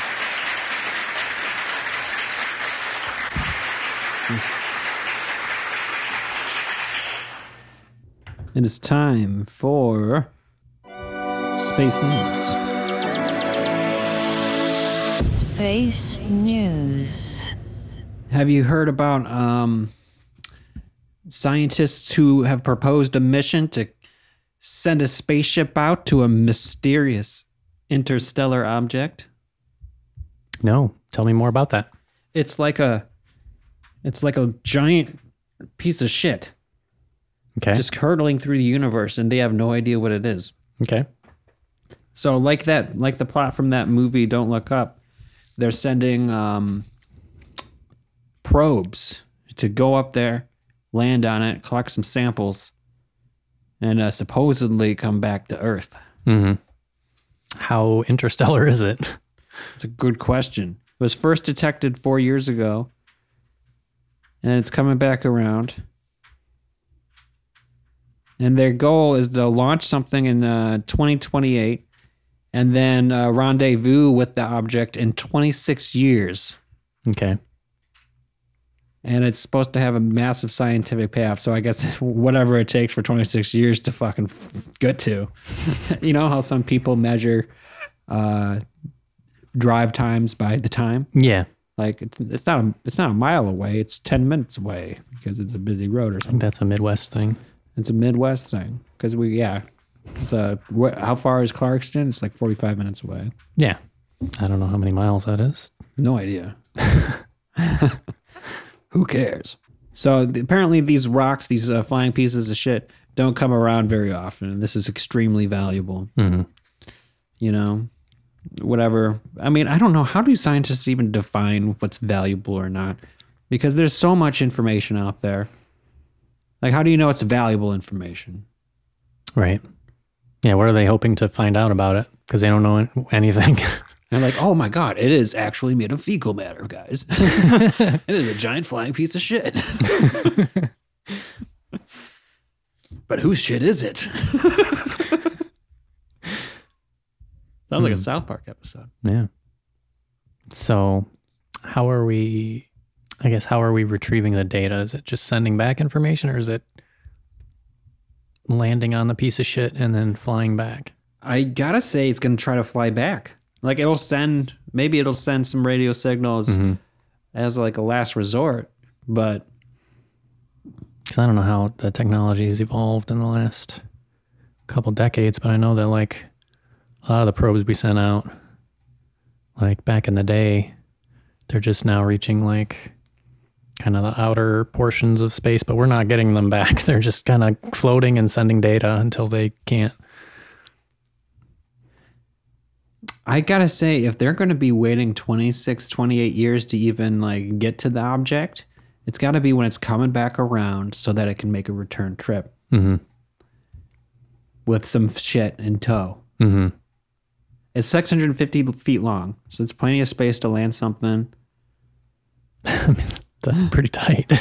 It is time for space news. Space News. Have you heard about um, scientists who have proposed a mission to send a spaceship out to a mysterious interstellar object? No. Tell me more about that. It's like a it's like a giant piece of shit Okay. just hurtling through the universe and they have no idea what it is. okay. So like that, like the plot from that movie, Don't Look Up, they're sending um, probes to go up there, land on it, collect some samples, and uh, supposedly come back to Earth. How interstellar is it? It's a good question. It was first detected four years ago, and it's coming back around. And their goal is to launch something in uh, 2028 and then uh, rendezvous with the object in 26 years. Okay. And it's supposed to have a massive scientific payoff. So I guess whatever it takes for 26 years to fucking f- get to. you know how some people measure uh, drive times by the time? Yeah. Like it's, it's not a it's not a mile away. It's ten minutes away because it's a busy road or something. that's a Midwest thing. It's a Midwest thing because we yeah. It's wh- how far is Clarkston? It's like forty five minutes away. Yeah. I don't know how many miles that is. No idea. Who cares? So th- apparently these rocks, these uh, flying pieces of shit, don't come around very often, and this is extremely valuable. You know, whatever. I mean, I don't know how do scientists even define what's valuable or not, because there's so much information out there. Like, how do you know it's valuable information? Right. Yeah. What are they hoping to find out about it? Because they don't know anything. And they're like, oh my god, it is actually made of fecal matter, guys. it is a giant flying piece of shit. But whose shit is it? Sounds like a hmm. South Park episode. Yeah. So, how are we? I guess how are we retrieving the data? Is it just sending back information, or is it landing on the piece of shit and then flying back? I gotta say, it's gonna try to fly back. Like it'll send, maybe it'll send some radio signals mm-hmm. as like a last resort. But Because I don't know how the technology has evolved in the last couple decades, but I know that like a lot of the probes we sent out, like back in the day, they're just now reaching like kind of the outer portions of space, but we're not getting them back. They're just kind of floating and sending data until they can't. I gotta say, if they're gonna be waiting 26, 28 years to even like get to the object, it's gotta be when it's coming back around so that it can make a return trip Mm-hmm. with some shit in tow. Mm-hmm. It's 650 feet long, so it's plenty of space to land something. That's pretty tight.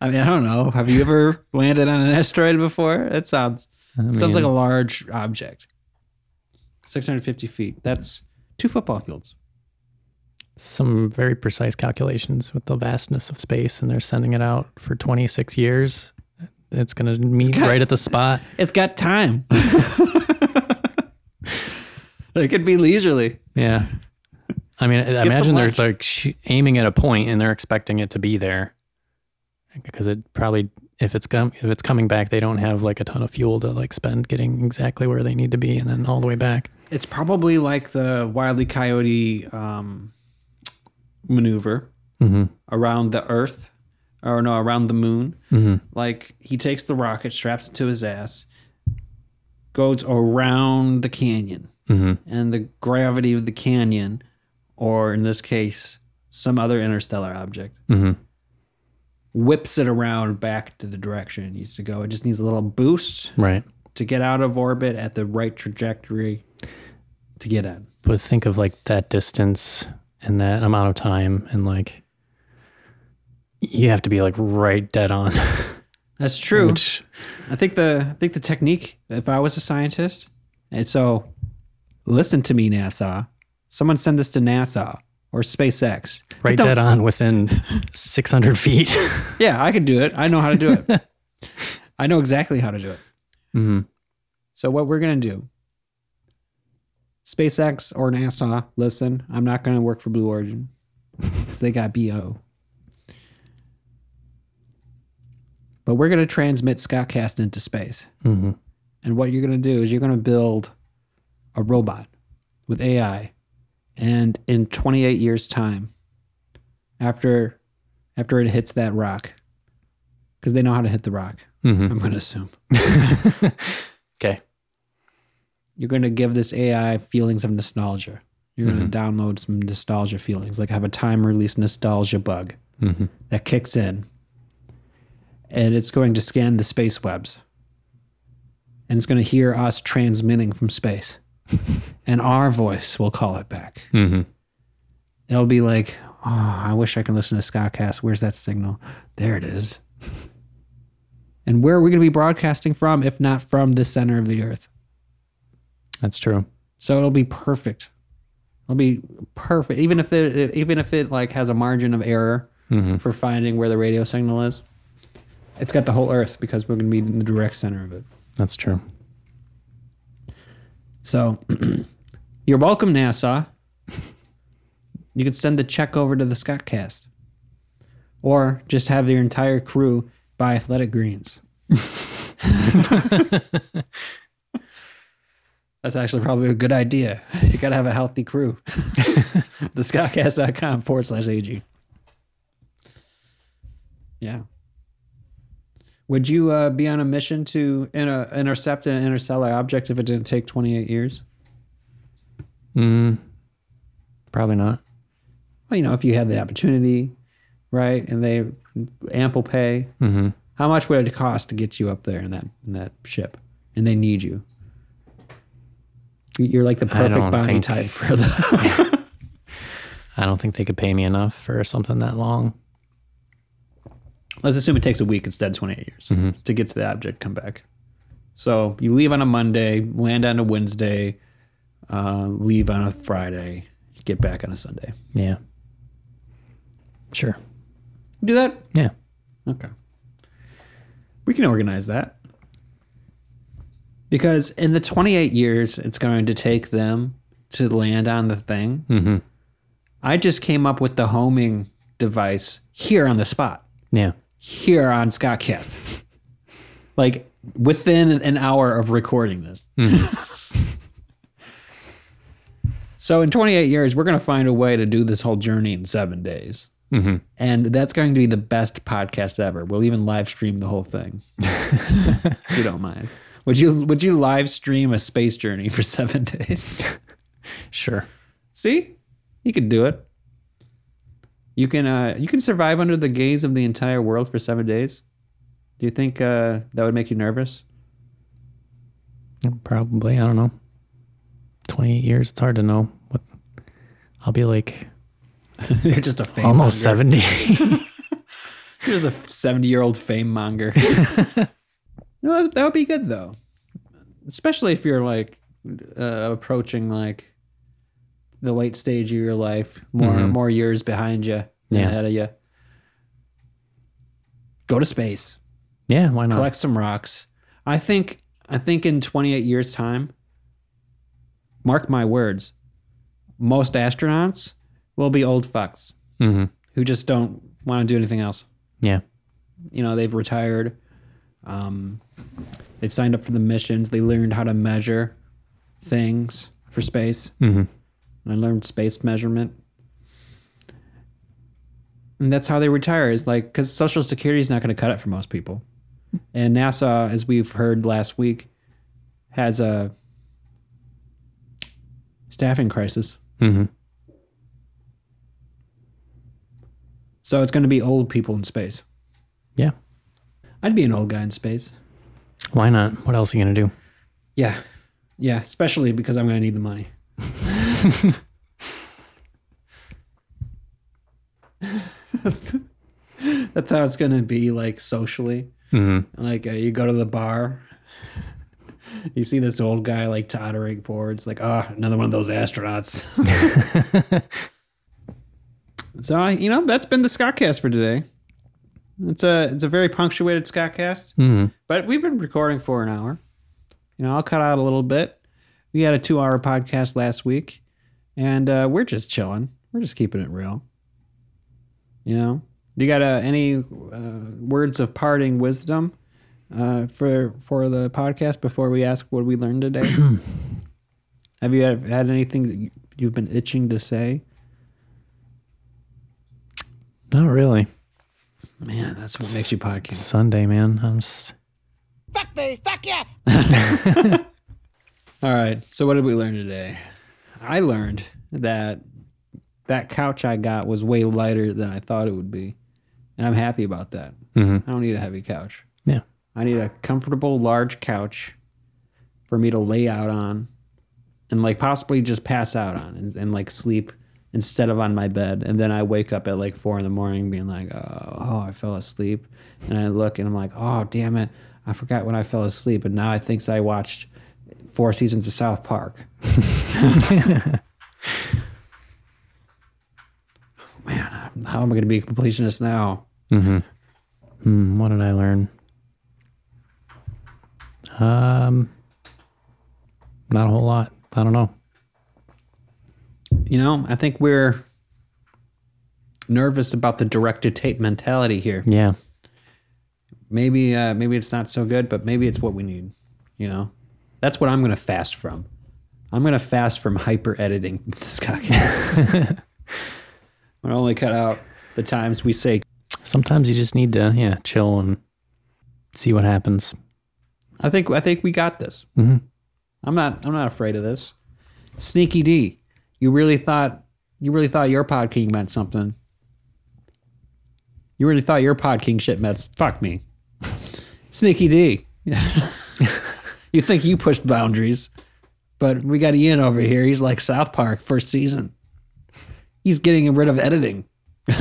I mean, I don't know. Have you ever landed on an asteroid before? That sounds sounds like a large object. 650 feet. That's two football fields. Some very precise calculations with the vastness of space, and they're sending it out for 26 years. It's going to meet right at the spot. It's got time. it could be leisurely. Yeah. I mean, I imagine they're like sh- aiming at a point and they're expecting it to be there because it probably if it's com- if it's coming back, they don't have like a ton of fuel to like spend getting exactly where they need to be and then all the way back. It's probably like the Wily Coyote um, maneuver Mm-hmm. around the Earth, or no, around the moon. Mm-hmm. Like he takes the rocket, straps it to his ass, goes around the canyon, Mm-hmm. and the gravity of the canyon, or in this case, some other interstellar object, Mm-hmm. whips it around back to the direction it needs to go. It just needs a little boost Right. to get out of orbit at the right trajectory to get in. But think of like that distance and that amount of time and like you have to be like right dead on. That's true. Which I think the I think the technique. If I was a scientist, and so listen to me, NASA. Someone send this to NASA or SpaceX. Right dead on within 600 feet. Yeah, I can do it. I know how to do it. I know exactly how to do it. mm-hmm. So what we're gonna do? SpaceX or NASA, listen. I'm not gonna work for Blue Origin because they got bo. But we're gonna transmit Scott Scottcast into space. Mm-hmm. And what you're going to do is you're going to build a robot with AI. And in 28 years time, after after it hits that rock, because they know how to hit the rock, Mm-hmm. I'm going to assume Okay. you're going to give this AI feelings of nostalgia. You're going to download some nostalgia feelings, like have a time release nostalgia bug Mm-hmm. that kicks in, and it's going to scan the space webs, and it's going to hear us transmitting from space, and our voice will call it back. Mm-hmm. It'll be like, oh, I wish I could listen to Scottcast. Where's that signal? There it is. And where are we going to be broadcasting from, if not from the center of the earth? That's true. So it'll be perfect. It'll be perfect, even if it even if it like has a margin of error Mm-hmm. for finding where the radio signal is. It's got the whole Earth because we're going to be in the direct center of it. That's true. So you're welcome, NASA. You could send the check over to the Scottcast, or just have your entire crew buy athletic greens. That's actually probably a good idea. You got to have a healthy crew. the Scottcast.com forward slash AG. Yeah. Would you uh, be on a mission to inter- intercept an interstellar object if it didn't take 28 years? Mm, probably not. Well, you know, if you had the opportunity, right, and they ample pay, Mm-hmm. how much would it cost to get you up there in that in that ship? And they need you. You're like the perfect body think- type for the. I don't think they could pay me enough for something that long. Let's assume it takes a week instead of 28 years to get to the object, come back. So you leave on a Monday, land on a Wednesday, uh, leave on a Friday, get back on a Sunday. Yeah. Sure. Do that? Yeah. Okay. We can organize that. Because in the 28 years it's going to take them to land on the thing, Mm-hmm. I just came up with the homing device here on the spot, Yeah. Here on Scott Scottcast. like within an hour of recording this. so in 28 years, we're going to find a way to do this whole journey in seven days. Mm-hmm. And that's going to be the best podcast ever. We'll even live stream the whole thing. if you don't mind. Would you would you live stream a space journey for seven days? Sure. See? You could do it. You can uh you can survive under the gaze of the entire world for seven days. Do you think uh that would make you nervous? Probably. I don't know. 28 years. It's hard to know what I'll be like You're just a fame almost. 70. You're just a 70 year old fame monger. no, that- that would be good though. Especially if you're like uh, approaching like the late stage of your life, more more years behind you than Yeah. ahead of you. Go to space, yeah. Why not? collect some rocks. I think I think in 28 years time, mark my words, most astronauts will be old fucks Mm-hmm. who just don't want to do anything else. Yeah. you know they've retired um, they've signed up for the missions they learned how to measure things for space Mm-hmm. And i learned space measurement and that's how they retire is like because social security is not going to cut it for most people and nasa as we've heard last week has a staffing crisis Mm-hmm. so it's going to be old people in space Yeah. i'd be an old guy in space Why not? What else are you going to do? Yeah. Yeah. Especially because I'm going to need the money. that's, that's how it's going to be like socially. Mm-hmm. Like uh, you go to the bar, you see this old guy like tottering forward. It's like, oh, another one of those astronauts. so, I, you know, that's been the Scottcast for today. It's a it's a very punctuated Scottcast. Mm-hmm. But we've been recording for an hour. You know, I'll cut out a little bit. We had a two hour podcast last week, and uh, we're just chilling. We're just keeping it real. You know, you got uh, any uh, words of parting wisdom uh, for for the podcast before we ask what we learned today? Have you had, had anything that you- you've been itching to say? Not really. Man, that's what makes you podcast. Sunday, man. I'm just, All right. So what did we learn today? I learned that that couch I got was way lighter than I thought it would be. And I'm happy about that. Mhm. I don't need a heavy couch. yeah. I need a comfortable large couch for me to lay out on and like possibly just pass out on and, and like sleep instead of on my bed. And then I wake up at like four in the morning being like, oh, oh, I fell asleep. And I look and I'm like, oh, damn it. I forgot when I fell asleep. And now I think I watched four seasons of South Park. Man, how am I going to be a completionist now? Hmm, what did I learn? Um, not a whole lot. I don't know. You know, I think we're nervous about the direct to tape mentality here. Yeah. Maybe uh maybe it's not so good, but maybe it's what we need, you know. That's what I'm going to fast from. I'm going to fast from hyper editing this podcast. I'm going to only cut out the times we say Sometimes you just need to, yeah, chill and see what happens. I think I think we got this. Mhm. I'm not I'm not afraid of this. Sneaky D, you really thought you really thought your pod king meant something. You really thought your pod king shit meant fuck me. Sneaky D. you think you pushed boundaries, but we got Ian over here. He's like South Park first season. He's getting rid of editing.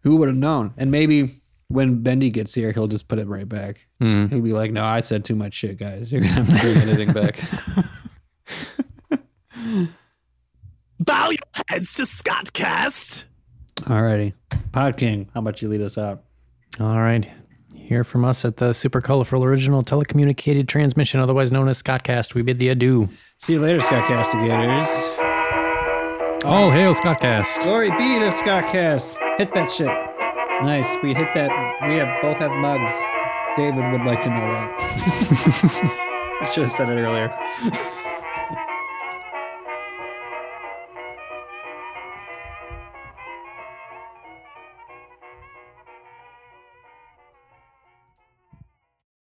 Who would have known? And maybe when Bendy gets here, he'll just put it right back. Mm. He'll be like, "No, I said too much shit, guys. You're gonna have to bring anything back." Bow your heads to Scottcast. Alrighty, Pod King, how about you lead us out? All right. Hear from us at the super colorful original telecommunicated transmission, otherwise known as Scottcast. We bid thee adieu. See you later, Scottcastigators. All hail Scottcast. Glory be to Scottcast. Hit that shit. Nice. We hit that. We have both have mugs. David would like to know that. I should have said it earlier.